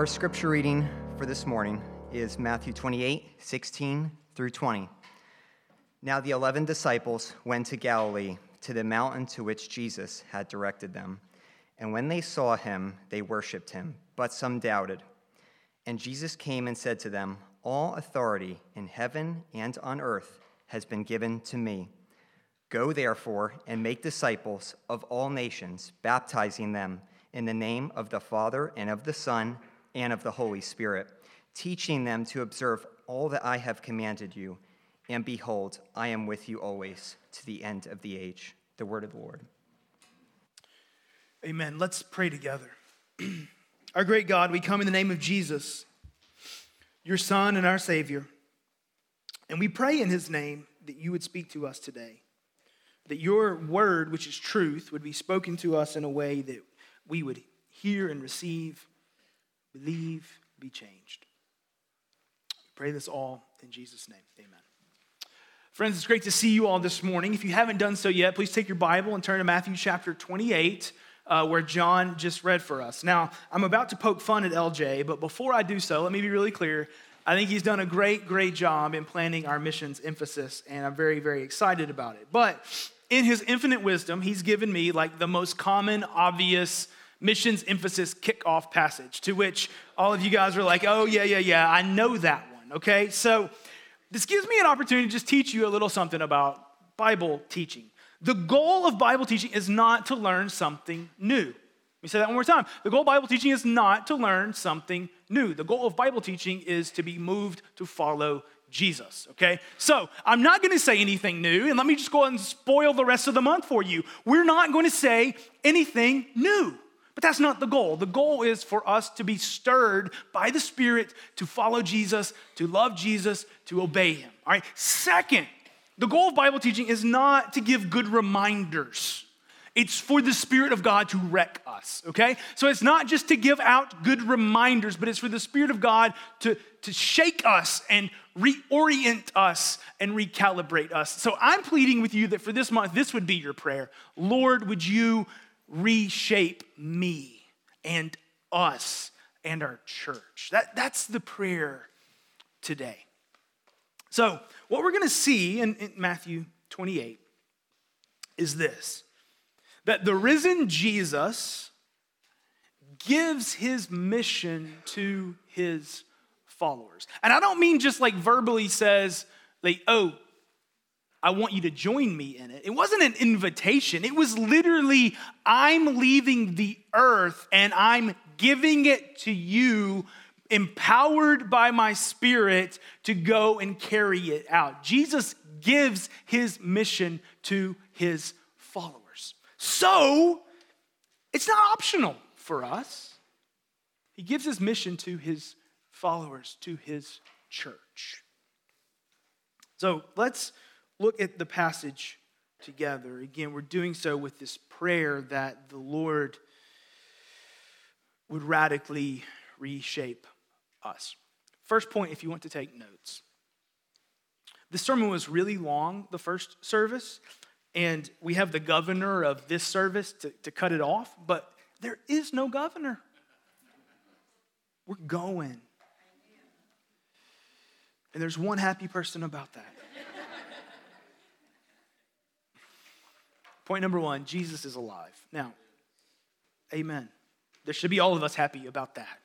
Our scripture reading for this morning is Matthew 28 16 through 20. Now the eleven disciples went to Galilee, to the mountain to which Jesus had directed them. And when they saw him, they worshipped him, but some doubted. And Jesus came and said to them, All authority in heaven and on earth has been given to me. Go therefore and make disciples of all nations, baptizing them in the name of the Father and of the Son and of the Holy Spirit, teaching them to observe all that I have commanded you. And behold, I am with you always to the end of the age. The word of the Lord. Amen. Let's pray together. our great God, we come in the name of Jesus, your Son and our Savior. And we pray in his name that you would speak to us today, that your word, which is truth, would be spoken to us in a way that we would hear and receive, believe, be changed. We Pray this all in Jesus' name. Amen. Friends, it's great to see you all this morning. If you haven't done so yet, please take your Bible and turn to Matthew chapter 28, uh, where John just read for us. Now, I'm about to poke fun at LJ, but before I do so, let me be really clear. I think he's done a great, great job in planning our missions emphasis, and I'm very, very excited about it. But in his infinite wisdom, he's given me like the most common, obvious missions emphasis kickoff passage, to which all of you guys are like, oh, yeah, yeah, yeah, I know that one, okay? So, this gives me an opportunity to just teach you a little something about Bible teaching. The goal of Bible teaching is not to learn something new. Let me say that one more time. The goal of Bible teaching is not to learn something new. The goal of Bible teaching is to be moved to follow Jesus, okay? So I'm not gonna say anything new, and let me just go ahead and spoil the rest of the month for you. We're not to say anything new. But that's not the goal. The goal is for us to be stirred by the Spirit to follow Jesus, to love Jesus, to obey Him. All right. Second, the goal of Bible teaching is not to give good reminders. It's for the Spirit of God to wreck us, okay? So it's not just to give out good reminders, but it's for the Spirit of God to, to shake us and reorient us and recalibrate us. So I'm pleading with you that for this month, this would be your prayer. Lord, would you reshape me and us and our church. That, that's the prayer today. So, what we're going to see in, in Matthew 28 is this that the risen Jesus gives his mission to his followers. And I don't mean just like verbally says, like, oh, I want you to join me in it. It wasn't an invitation. It was literally, I'm leaving the earth and I'm giving it to you, empowered by my spirit to go and carry it out. Jesus gives his mission to his followers. So, it's not optional for us. He gives his mission to his followers, to his church. So, let's look at the passage together. Again, we're doing so with this prayer that the Lord would radically reshape us. First point, if you want to take notes. The sermon was really long, the first service, and we have the governor of this service to, to cut it off, but there is no governor. We're going. And there's one happy person about that. Point number one Jesus is alive. Now, amen. There should be all of us happy about that.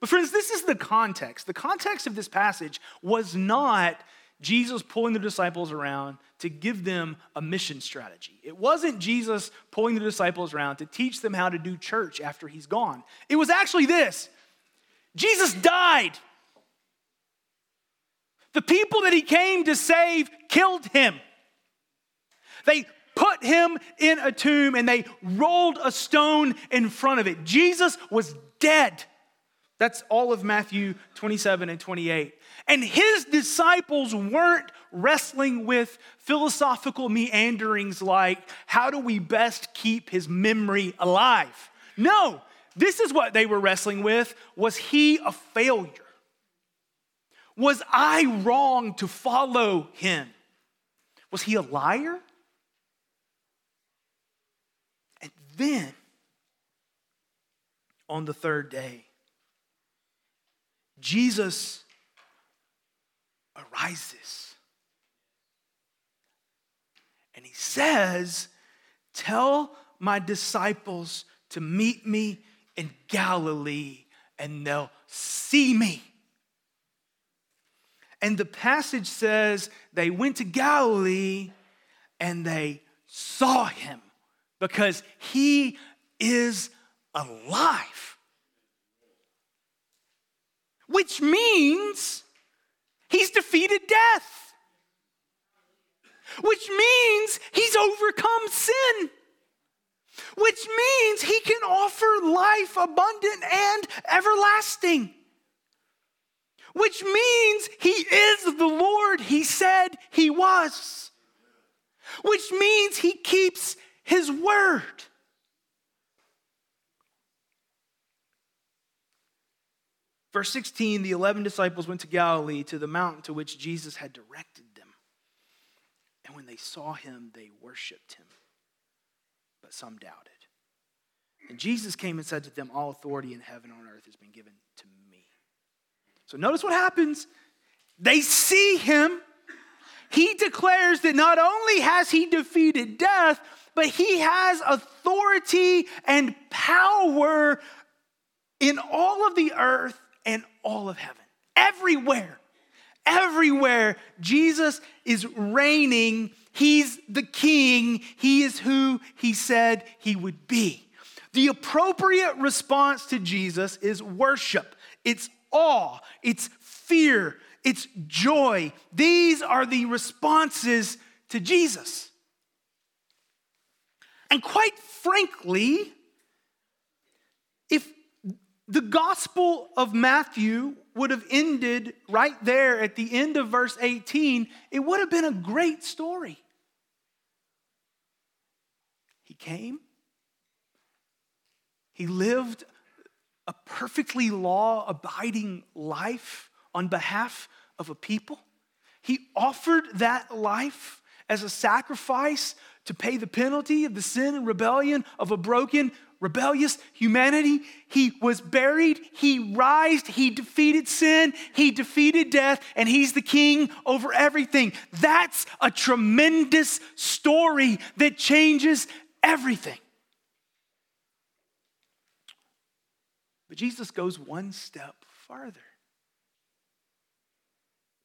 But, friends, this is the context. The context of this passage was not Jesus pulling the disciples around to give them a mission strategy. It wasn't Jesus pulling the disciples around to teach them how to do church after he's gone. It was actually this Jesus died. The people that he came to save killed him. They put him in a tomb and they rolled a stone in front of it. Jesus was dead. That's all of Matthew 27 and 28. And his disciples weren't wrestling with philosophical meanderings like, how do we best keep his memory alive? No, this is what they were wrestling with. Was he a failure? Was I wrong to follow him? Was he a liar? Then, on the third day, Jesus arises. And he says, Tell my disciples to meet me in Galilee and they'll see me. And the passage says they went to Galilee and they saw him because he is alive. Which means he's defeated death. Which means he's overcome sin. Which means he can offer life abundant and everlasting. Which means he is the Lord he said he was. Which means he keeps his word. Verse 16 the 11 disciples went to Galilee to the mountain to which Jesus had directed them. And when they saw him, they worshiped him. But some doubted. And Jesus came and said to them, All authority in heaven and on earth has been given to me. So notice what happens. They see him. He declares that not only has he defeated death, but he has authority and power in all of the earth and all of heaven. Everywhere, everywhere, Jesus is reigning. He's the king. He is who he said he would be. The appropriate response to Jesus is worship, it's awe, it's fear, it's joy. These are the responses to Jesus. And quite frankly, if the Gospel of Matthew would have ended right there at the end of verse 18, it would have been a great story. He came, he lived a perfectly law abiding life on behalf of a people. He offered that life as a sacrifice to pay the penalty of the sin and rebellion of a broken, rebellious humanity. He was buried, he rised, he defeated sin, he defeated death, and he's the king over everything. That's a tremendous story that changes everything. But Jesus goes one step farther.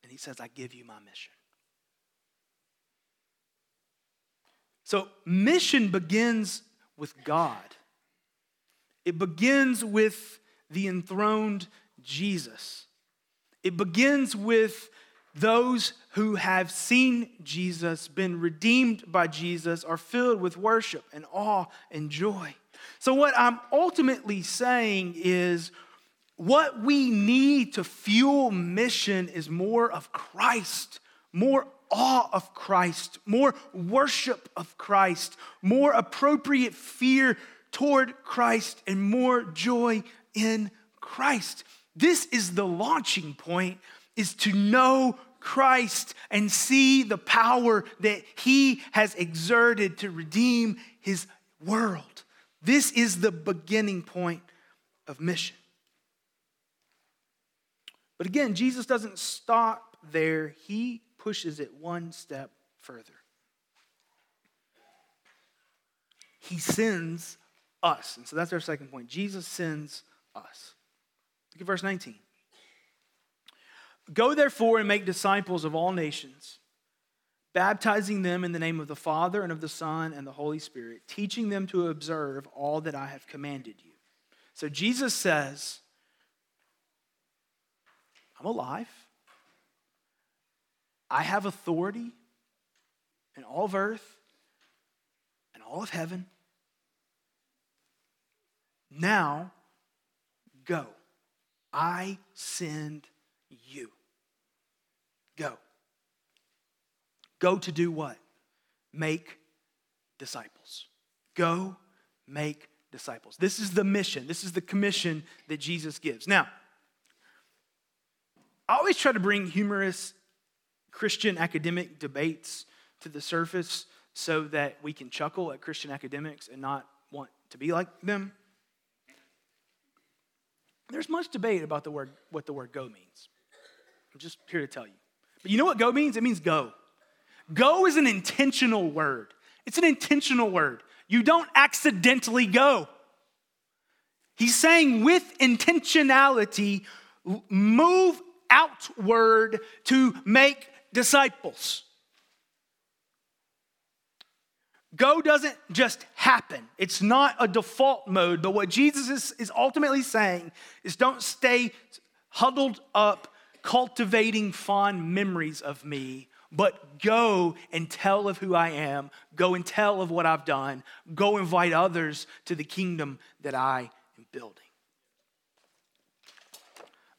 And he says, I give you my mission. So, mission begins with God, it begins with the enthroned Jesus. It begins with those who have seen Jesus, been redeemed by Jesus, are filled with worship and awe and joy. So, what I'm ultimately saying is what we need to fuel mission is more of Christ, more awe of Christ, more worship of Christ, more appropriate fear toward Christ, and more joy in Christ. This is the launching point is to know Christ and see the power that he has exerted to redeem his world. This is the beginning point of mission. But again, Jesus doesn't stop there. He pushes it one step further. He sends us. And so that's our second point. Jesus sends us. Look at verse 19. Go therefore and make disciples of all nations, baptizing them in the name of the Father and of the Son and the Holy Spirit, teaching them to observe all that I have commanded you. So Jesus says, I'm alive. I have authority in all of earth and all of heaven. Now, go. I send you. Go. Go to do what? Make disciples. Go make disciples. This is the mission. This is the commission that Jesus gives. Now, I always try to bring humorous Christian academic debates to the surface so that we can chuckle at Christian academics and not want to be like them. There's much debate about the word, what the word go means. I'm just here to tell you. But you know what go means? It means go. Go is an intentional word. It's an intentional word. You don't accidentally go. He's saying with intentionality, move outward to make disciples. Go doesn't just happen. It's not a default mode, but what Jesus is, is ultimately saying is don't stay huddled up, cultivating fond memories of me, but go and tell of who I am. Go and tell of what I've done. Go invite others to the kingdom that I am building.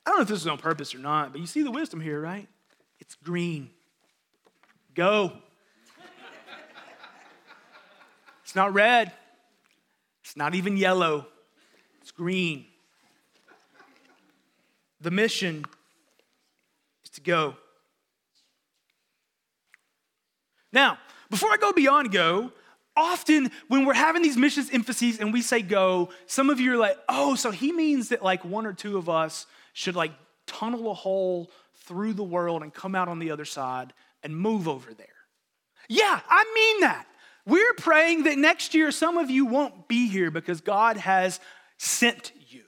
I don't know if this is on purpose or not, but you see the wisdom here, right? It's green. Go. It's not red. It's not even yellow. It's green. The mission is to go. Now, before I go beyond go, often when we're having these missions emphases and we say go, some of you are like, oh, so he means that like one or two of us should like tunnel a hole through the world and come out on the other side and move over there. Yeah, I mean that. We're praying that next year some of you won't be here because God has sent you.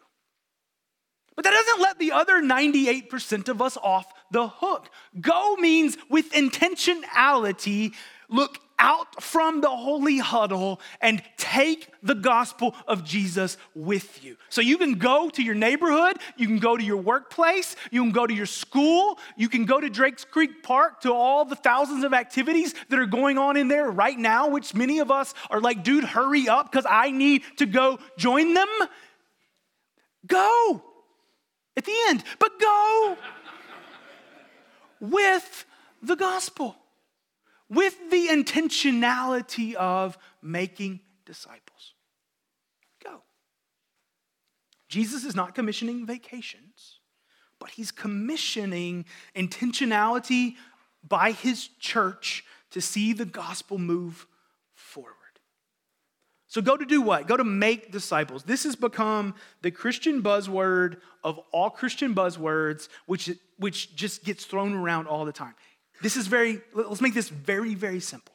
But that doesn't let the other 98% of us off the hook. Go means with intentionality, look out from the holy huddle and take the gospel of Jesus with you. So you can go to your neighborhood, you can go to your workplace, you can go to your school, you can go to Drakes Creek Park to all the thousands of activities that are going on in there right now, which many of us are like, dude, hurry up because I need to go join them. Go at the end, but go with the gospel with the intentionality of making disciples. Go. Jesus is not commissioning vacations, but he's commissioning intentionality by his church to see the gospel move forward. So, go to do what? Go to make disciples. This has become the Christian buzzword of all Christian buzzwords, which, which just gets thrown around all the time. This is very, let's make this very, very simple.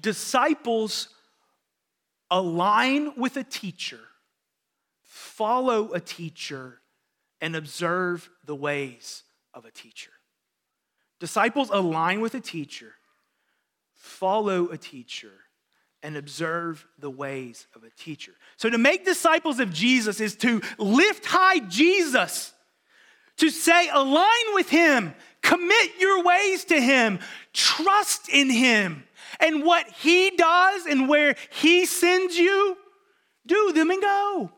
Disciples align with a teacher, follow a teacher, and observe the ways of a teacher. Disciples align with a teacher, follow a teacher, and observe the ways of a teacher. So, to make disciples of Jesus is to lift high Jesus to say, align with Him, commit your ways to Him, trust in Him. And what He does and where He sends you, do them and go.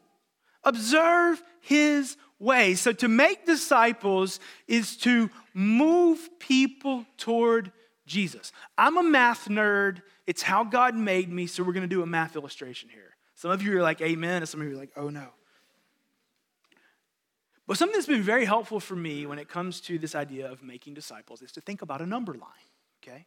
Observe His ways. So to make disciples is to move people toward Jesus. I'm a math nerd. It's how God made me, so we're going to do a math illustration here. Some of you are like, amen, and some of you are like, oh no. But something that's been very helpful for me when it comes to this idea of making disciples is to think about a number line, okay?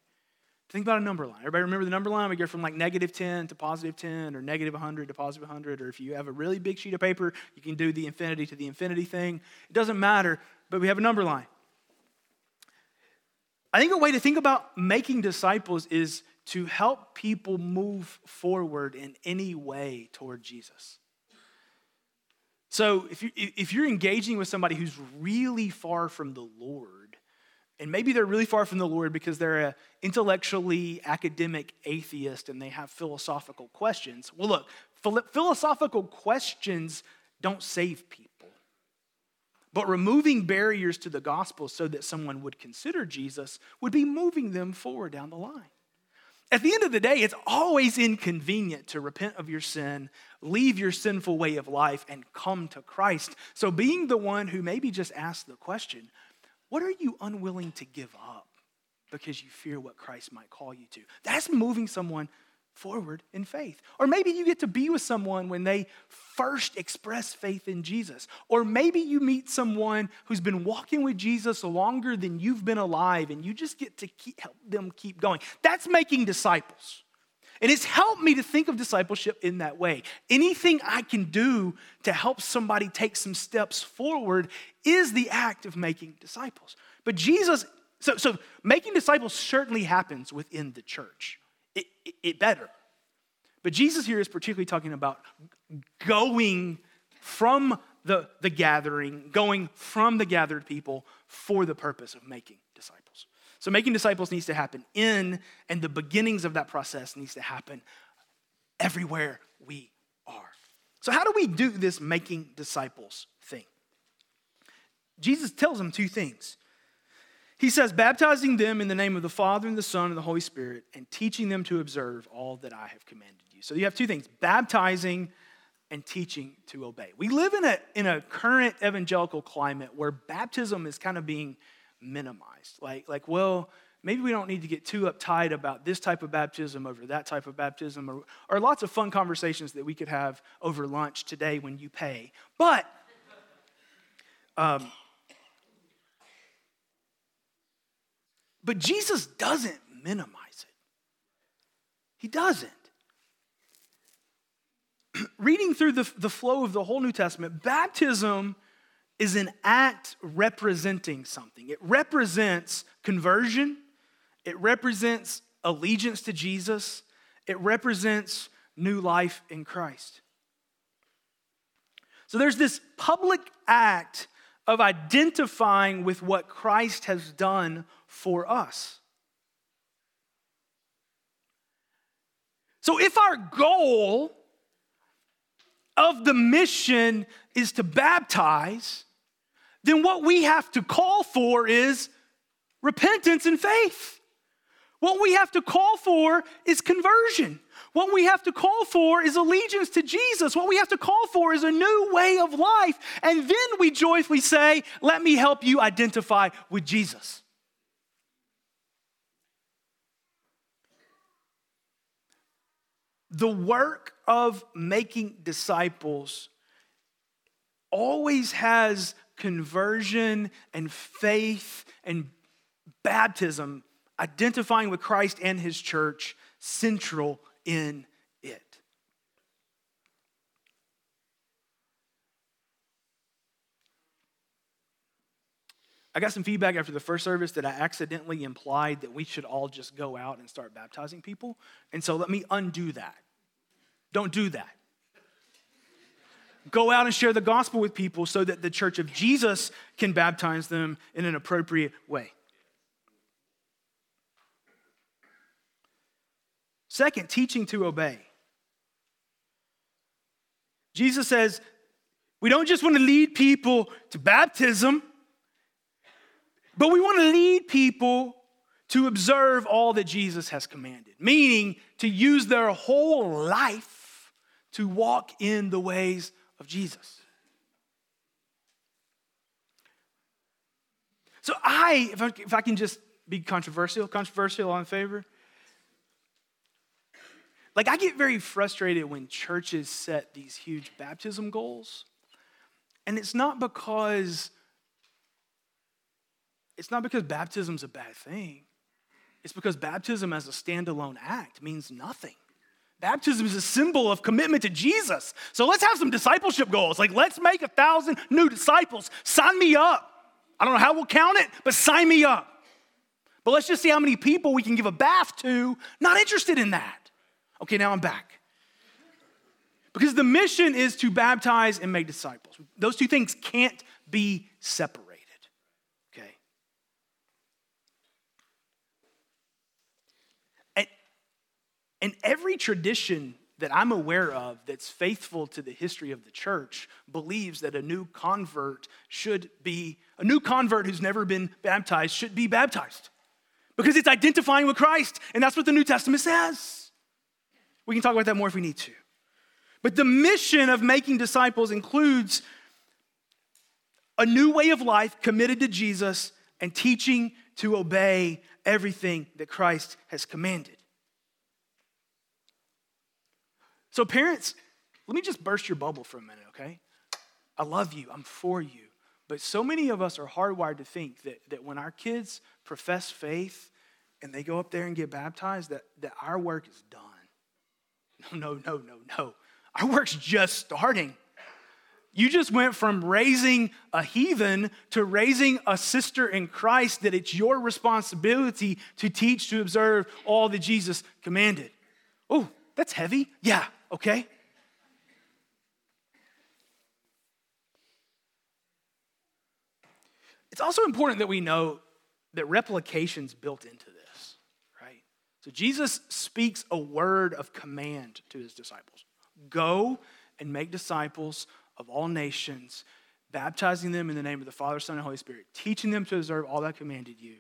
Think about a number line. Everybody remember the number line? We go from like negative 10 to positive 10 or negative 100 to positive 100. Or if you have a really big sheet of paper, you can do the infinity to the infinity thing. It doesn't matter, but we have a number line. I think a way to think about making disciples is to help people move forward in any way toward Jesus. So if, you, if you're engaging with somebody who's really far from the Lord, and maybe they're really far from the Lord because they're an intellectually academic atheist and they have philosophical questions. Well, look, philosophical questions don't save people. But removing barriers to the gospel so that someone would consider Jesus would be moving them forward down the line. At the end of the day, it's always inconvenient to repent of your sin, leave your sinful way of life, and come to Christ. So, being the one who maybe just asked the question, what are you unwilling to give up because you fear what Christ might call you to? That's moving someone forward in faith. Or maybe you get to be with someone when they first express faith in Jesus. Or maybe you meet someone who's been walking with Jesus longer than you've been alive and you just get to keep, help them keep going. That's making disciples. And it's helped me to think of discipleship in that way. Anything I can do to help somebody take some steps forward is the act of making disciples. But Jesus, so, so making disciples certainly happens within the church. It, it, it better. But Jesus here is particularly talking about going from the, the gathering, going from the gathered people for the purpose of making. So making disciples needs to happen in, and the beginnings of that process needs to happen everywhere we are. So, how do we do this making disciples thing? Jesus tells them two things. He says, baptizing them in the name of the Father and the Son and the Holy Spirit, and teaching them to observe all that I have commanded you. So you have two things baptizing and teaching to obey. We live in a, in a current evangelical climate where baptism is kind of being minimized. Like, like, well, maybe we don't need to get too uptight about this type of baptism over that type of baptism, or, or lots of fun conversations that we could have over lunch today when you pay. But, um, but Jesus doesn't minimize it. He doesn't. Reading through the, the flow of the whole New Testament, baptism is an act representing something. It represents conversion, it represents allegiance to Jesus, it represents new life in Christ. So there's this public act of identifying with what Christ has done for us. So if our goal of the mission is to baptize, then what we have to call for is repentance and faith. What we have to call for is conversion. What we have to call for is allegiance to Jesus. What we have to call for is a new way of life. And then we joyfully say, Let me help you identify with Jesus. The work of making disciples always has conversion and faith and baptism, identifying with Christ and his church, central in it. I got some feedback after the first service that I accidentally implied that we should all just go out and start baptizing people. And so let me undo that. Don't do that. Go out and share the gospel with people so that the church of Jesus can baptize them in an appropriate way. Second, teaching to obey. Jesus says, we don't just want to lead people to baptism, but we want to lead people to observe all that Jesus has commanded, meaning to use their whole life to walk in the ways of Jesus. So I, if I, if I can just be controversial, controversial on favor, like I get very frustrated when churches set these huge baptism goals. And it's not because it's not because baptism's a bad thing. It's because baptism as a standalone act means nothing. Baptism is a symbol of commitment to Jesus. So let's have some discipleship goals. Like, let's make a thousand new disciples. Sign me up. I don't know how we'll count it, but sign me up. But let's just see how many people we can give a bath to. Not interested in that. Okay, now I'm back. Because the mission is to baptize and make disciples. Those two things can't be separated. And every tradition that I'm aware of that's faithful to the history of the church believes that a new convert should be, a new convert who's never been baptized should be baptized because it's identifying with Christ. And that's what the New Testament says. We can talk about that more if we need to. But the mission of making disciples includes a new way of life committed to Jesus and teaching to obey everything that Christ has commanded. So, parents, let me just burst your bubble for a minute, okay? I love you, I'm for you. But so many of us are hardwired to think that, that when our kids profess faith and they go up there and get baptized, that, that our work is done. No, no, no, no, no. Our work's just starting. You just went from raising a heathen to raising a sister in Christ that it's your responsibility to teach, to observe all that Jesus commanded. Oh, that's heavy. Yeah, okay. It's also important that we know that replication's built into this, right? So Jesus speaks a word of command to his disciples. Go and make disciples of all nations, baptizing them in the name of the Father, Son, and Holy Spirit, teaching them to observe all that I commanded you.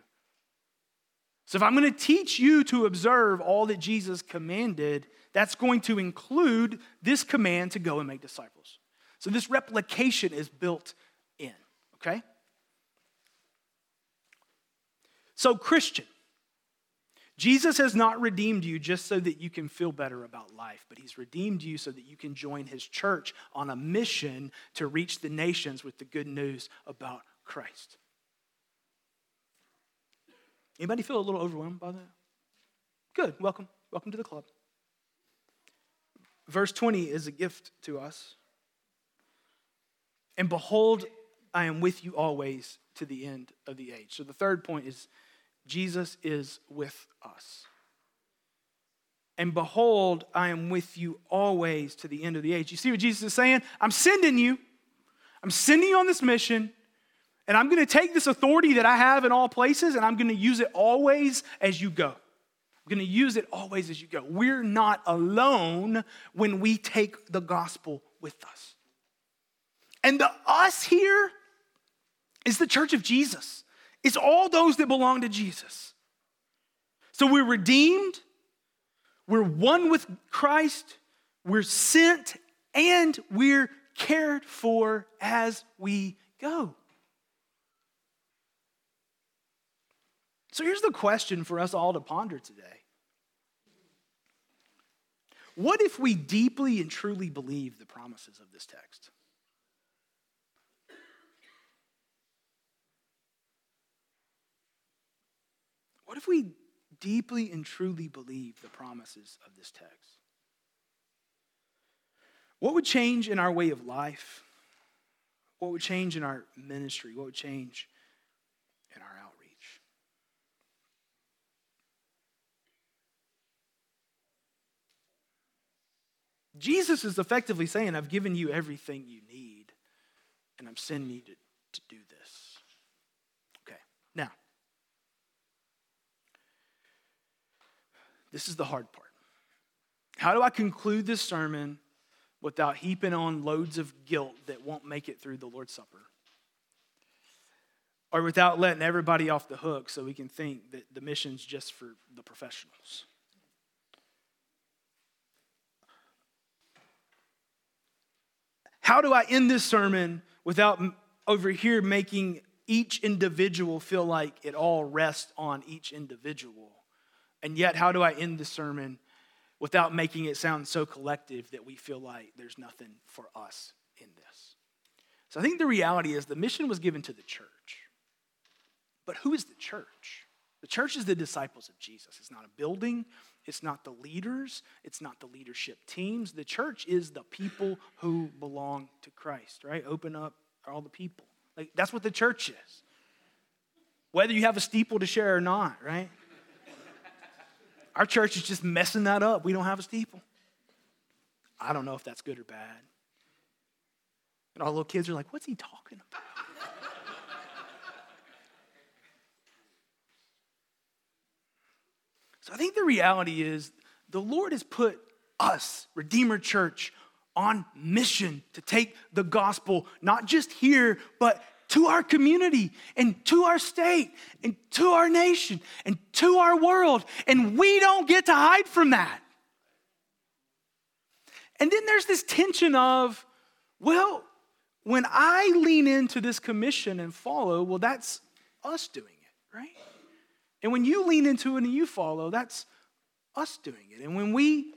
So, if I'm going to teach you to observe all that Jesus commanded, that's going to include this command to go and make disciples. So, this replication is built in, okay? So, Christian, Jesus has not redeemed you just so that you can feel better about life, but he's redeemed you so that you can join his church on a mission to reach the nations with the good news about Christ. Anybody feel a little overwhelmed by that? Good. Welcome. Welcome to the club. Verse 20 is a gift to us. And behold, I am with you always to the end of the age. So the third point is Jesus is with us. And behold, I am with you always to the end of the age. You see what Jesus is saying? I'm sending you. I'm sending you on this mission. And I'm going to take this authority that I have in all places and I'm going to use it always as you go. I'm going to use it always as you go. We're not alone when we take the gospel with us. And the us here is the church of Jesus. It's all those that belong to Jesus. So we're redeemed, we're one with Christ, we're sent, and we're cared for as we go. So here's the question for us all to ponder today What if we deeply and truly believe the promises of this text? What if we deeply and truly believe the promises of this text? What would change in our way of life? What would change in our ministry? What would change in our outreach? Jesus is effectively saying, I've given you everything you need, and I'm sending you to, to do this. Okay, now, This is the hard part. How do I conclude this sermon without heaping on loads of guilt that won't make it through the Lord's Supper? Or without letting everybody off the hook so we can think that the mission's just for the professionals? How do I end this sermon without over here making each individual feel like it all rests on each individual? And yet, how do I end the sermon without making it sound so collective that we feel like there's nothing for us in this? So I think the reality is the mission was given to the church. But who is the church? The church is the disciples of Jesus. It's not a building, it's not the leaders, it's not the leadership teams. The church is the people who belong to Christ, right? Open up all the people. Like that's what the church is. Whether you have a steeple to share or not, right? Our church is just messing that up. We don't have a steeple. I don't know if that's good or bad. And all the little kids are like, what's he talking about? So I think the reality is the Lord has put us, Redeemer Church, on mission to take the gospel, not just here, but to our community and to our state and to our nation and to our world. And we don't get to hide from that. And then there's this tension of, well, when I lean into this commission and follow, well, that's us doing it, right? And when you lean into it and you follow, that's us doing it. And when we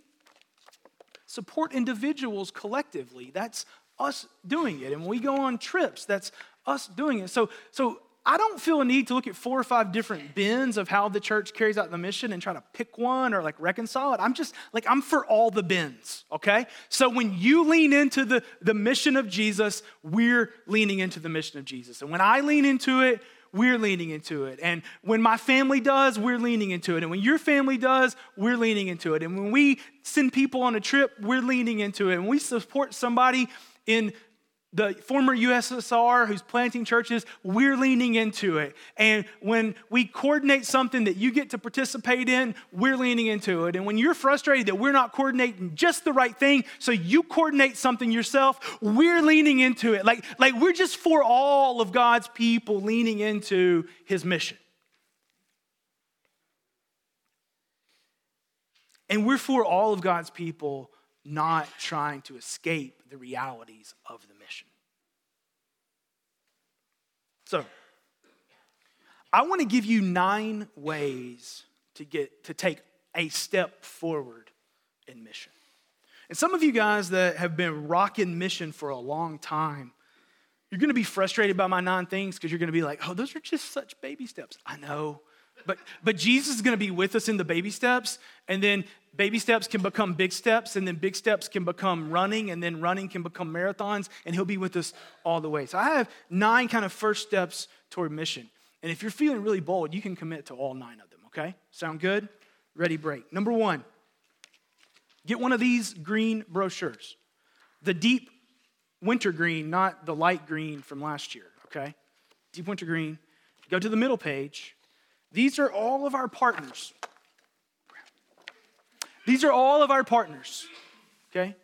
support individuals collectively, that's us doing it. And when we go on trips, that's us doing it. So, so I don't feel a need to look at four or five different bins of how the church carries out the mission and try to pick one or like reconcile it. I'm just like, I'm for all the bins, okay? So when you lean into the, the mission of Jesus, we're leaning into the mission of Jesus. And when I lean into it, we're leaning into it. And when my family does, we're leaning into it. And when your family does, we're leaning into it. And when we send people on a trip, we're leaning into it. And we support somebody in the former USSR who's planting churches, we're leaning into it. And when we coordinate something that you get to participate in, we're leaning into it. And when you're frustrated that we're not coordinating just the right thing, so you coordinate something yourself, we're leaning into it. Like, like we're just for all of God's people leaning into his mission. And we're for all of God's people not trying to escape the realities of the mission. So, I want to give you nine ways to get to take a step forward in mission. And some of you guys that have been rocking mission for a long time, you're going to be frustrated by my nine things because you're going to be like, "Oh, those are just such baby steps." I know. But but Jesus is going to be with us in the baby steps and then baby steps can become big steps, and then big steps can become running, and then running can become marathons, and He'll be with us all the way. So I have nine kind of first steps toward mission. And if you're feeling really bold, you can commit to all nine of them, okay? Sound good? Ready, break. Number one, get one of these green brochures. The deep winter green, not the light green from last year, okay? Deep winter green. Go to the middle page. These are all of our partners. These are all of our partners, okay?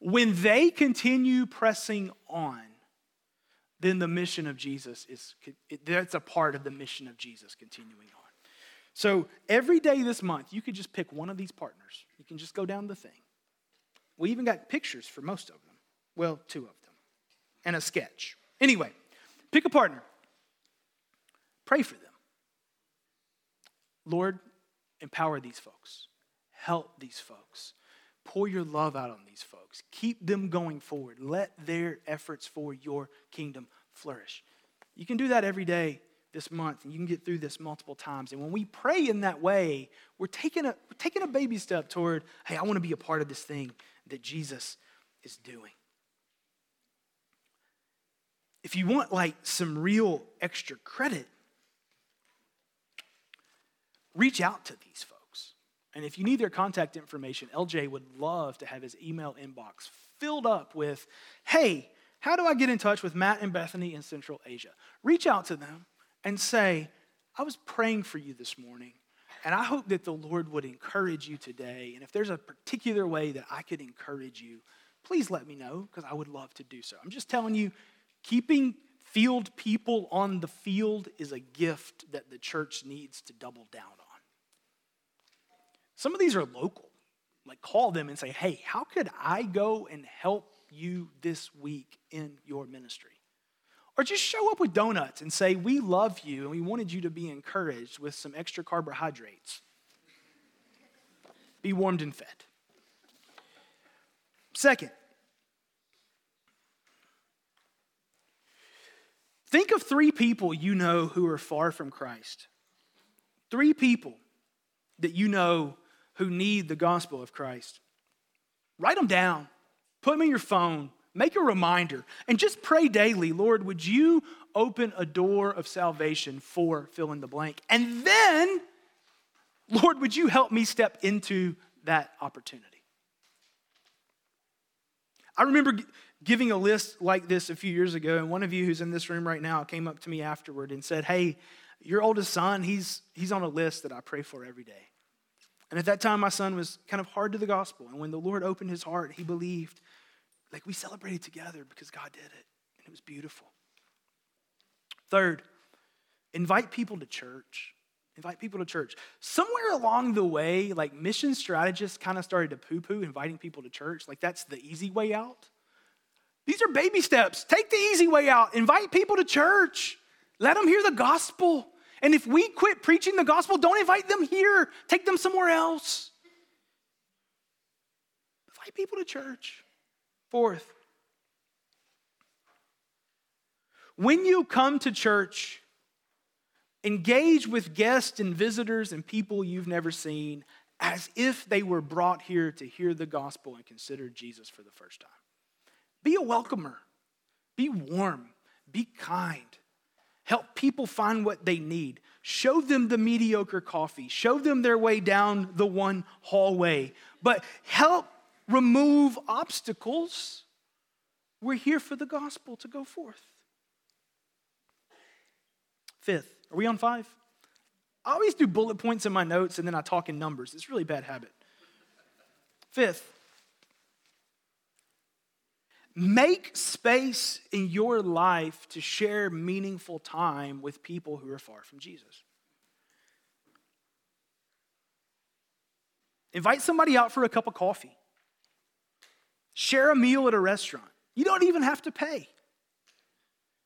When they continue pressing on, then the mission of Jesus is, that's a part of the mission of Jesus continuing on. So every day this month, you could just pick one of these partners. You can just go down the thing. We even got pictures for most of them. Well, two of them, and a sketch. Anyway, pick a partner. Pray for them. Lord, empower these folks. Help these folks. Pour your love out on these folks. Keep them going forward. Let their efforts for your kingdom flourish. You can do that every day this month, and you can get through this multiple times. And when we pray in that way, we're taking a, we're taking a baby step toward, hey, I want to be a part of this thing that Jesus is doing. If you want like some real extra credit, reach out to these folks. And if you need their contact information, LJ would love to have his email inbox filled up with, hey, how do I get in touch with Matt and Bethany in Central Asia? Reach out to them and say, I was praying for you this morning, and I hope that the Lord would encourage you today. And if there's a particular way that I could encourage you, please let me know because I would love to do so. I'm just telling you, keeping field people on the field is a gift that the church needs to double down on. Some of these are local. Like, call them and say, hey, how could I go and help you this week in your ministry? Or just show up with donuts and say, we love you and we wanted you to be encouraged with some extra carbohydrates. Be warmed and fed. Second, think of three people you know who are far from Christ. Three people that you know who need the gospel of Christ. Write them down, put them in your phone, make a reminder, and just pray daily Lord, would you open a door of salvation for fill in the blank? And then, Lord, would you help me step into that opportunity? I remember giving a list like this a few years ago, and one of you who's in this room right now came up to me afterward and said, Hey, your oldest son, he's, he's on a list that I pray for every day. And at that time, my son was kind of hard to the gospel. And when the Lord opened his heart, he believed. Like we celebrated together because God did it, and it was beautiful. Third, invite people to church. Invite people to church. Somewhere along the way, like mission strategists kind of started to poo poo inviting people to church. Like that's the easy way out. These are baby steps. Take the easy way out. Invite people to church. Let them hear the gospel. And if we quit preaching the gospel, don't invite them here, take them somewhere else. Invite people to church. Fourth, when you come to church, engage with guests and visitors and people you've never seen as if they were brought here to hear the gospel and consider Jesus for the first time. Be a welcomer, be warm, be kind. Help people find what they need. Show them the mediocre coffee. Show them their way down the one hallway. But help remove obstacles. We're here for the gospel to go forth. Fifth, are we on five? I always do bullet points in my notes and then I talk in numbers. It's really bad habit. Fifth, make space in your life to share meaningful time with people who are far from Jesus. Invite somebody out for a cup of coffee. Share a meal at a restaurant. You don't even have to pay.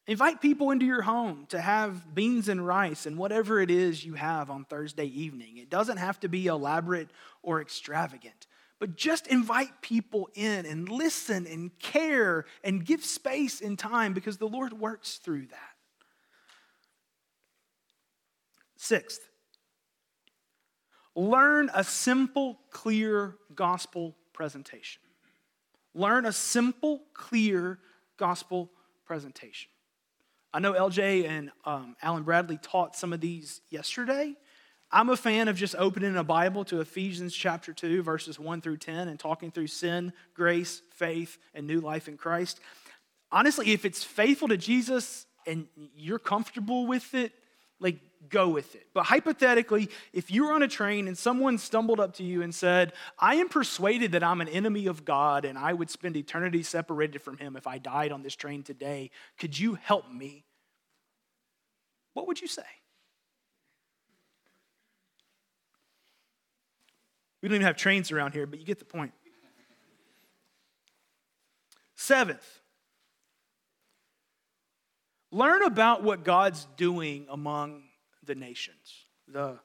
Invite people into your home to have beans and rice and whatever it is you have on Thursday evening. It doesn't have to be elaborate or extravagant, but just invite people in and listen and care and give space and time because the Lord works through that. Sixth, learn a simple, clear gospel presentation. Learn a simple, clear gospel presentation. I know LJ and um, Alan Bradley taught some of these yesterday. I'm a fan of just opening a Bible to Ephesians chapter 2, verses 1 through 10, and talking through sin, grace, faith, and new life in Christ. Honestly, if it's faithful to Jesus and you're comfortable with it, like go with it. But hypothetically, if you were on a train and someone stumbled up to you and said, I am persuaded that I'm an enemy of God and I would spend eternity separated from him if I died on this train today, could you help me? What would you say? We don't even have trains around here, but you get the point. Seventh, learn about what God's doing among the nations, the,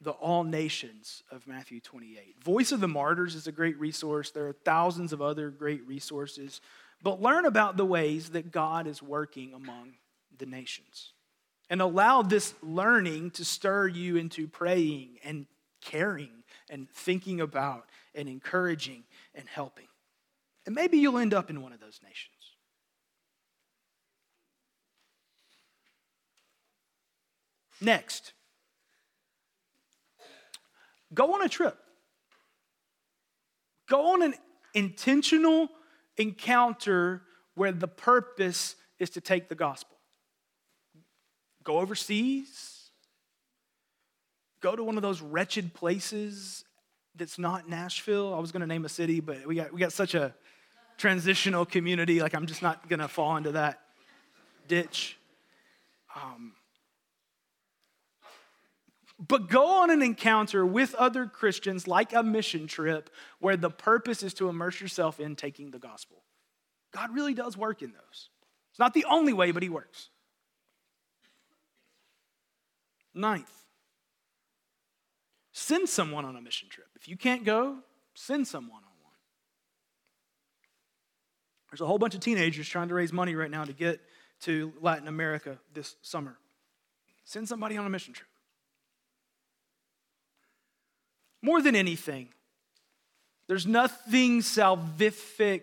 the all nations of Matthew 28. Voice of the Martyrs is a great resource. There are thousands of other great resources. But learn about the ways that God is working among the nations. And allow this learning to stir you into praying and caring and thinking about and encouraging and helping. And maybe you'll end up in one of those nations. Next, go on a trip. Go on an intentional encounter where the purpose is to take the gospel. Go overseas. Go to one of those wretched places that's not Nashville. I was going to name a city, but we got, we got such a transitional community. Like, I'm just not going to fall into that ditch. Um, but go on an encounter with other Christians, like a mission trip, where the purpose is to immerse yourself in taking the gospel. God really does work in those. It's not the only way, but He works. Ninth, send someone on a mission trip. If you can't go, send someone on one. There's a whole bunch of teenagers trying to raise money right now to get to Latin America this summer. Send somebody on a mission trip. More than anything, there's nothing salvific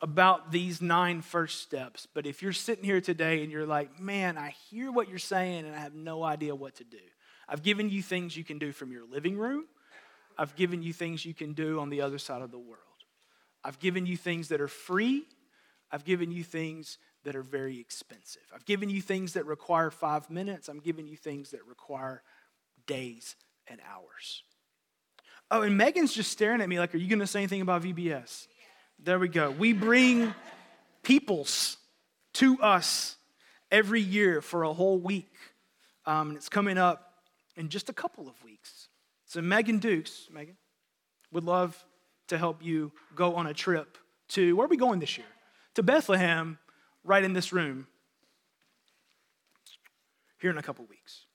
about these nine first steps. But if you're sitting here today and you're like, man, I hear what you're saying and I have no idea what to do, I've given you things you can do from your living room. I've given you things you can do on the other side of the world. I've given you things that are free. I've given you things that are very expensive. I've given you things that require five minutes. I'm giving you things that require days and hours. Oh, and Megan's just staring at me like, Are you going to say anything about VBS? There we go. We bring peoples to us every year for a whole week. Um, and it's coming up in just a couple of weeks. So, Megan Dukes, Megan, would love to help you go on a trip to, where are we going this year? To Bethlehem, right in this room, here in a couple weeks.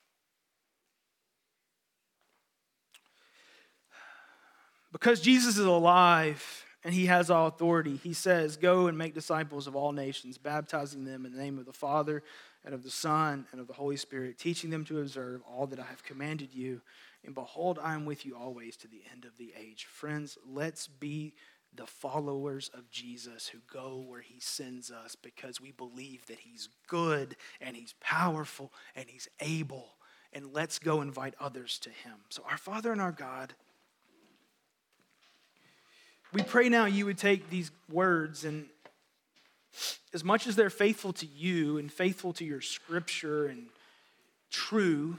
Because Jesus is alive and he has all authority. He says, Go and make disciples of all nations, baptizing them in the name of the Father and of the Son and of the Holy Spirit, teaching them to observe all that I have commanded you. And behold, I am with you always to the end of the age. Friends, let's be the followers of Jesus who go where he sends us because we believe that he's good and he's powerful and he's able. And let's go invite others to him. So, our Father and our God, we pray now you would take these words and as much as they're faithful to you and faithful to your scripture and true,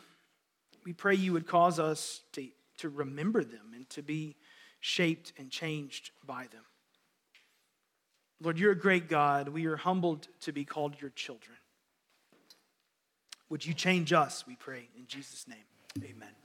we pray you would cause us to, to remember them and to be shaped and changed by them. Lord, you're a great God. We are humbled to be called your children. Would you change us, we pray, in Jesus' name? Amen.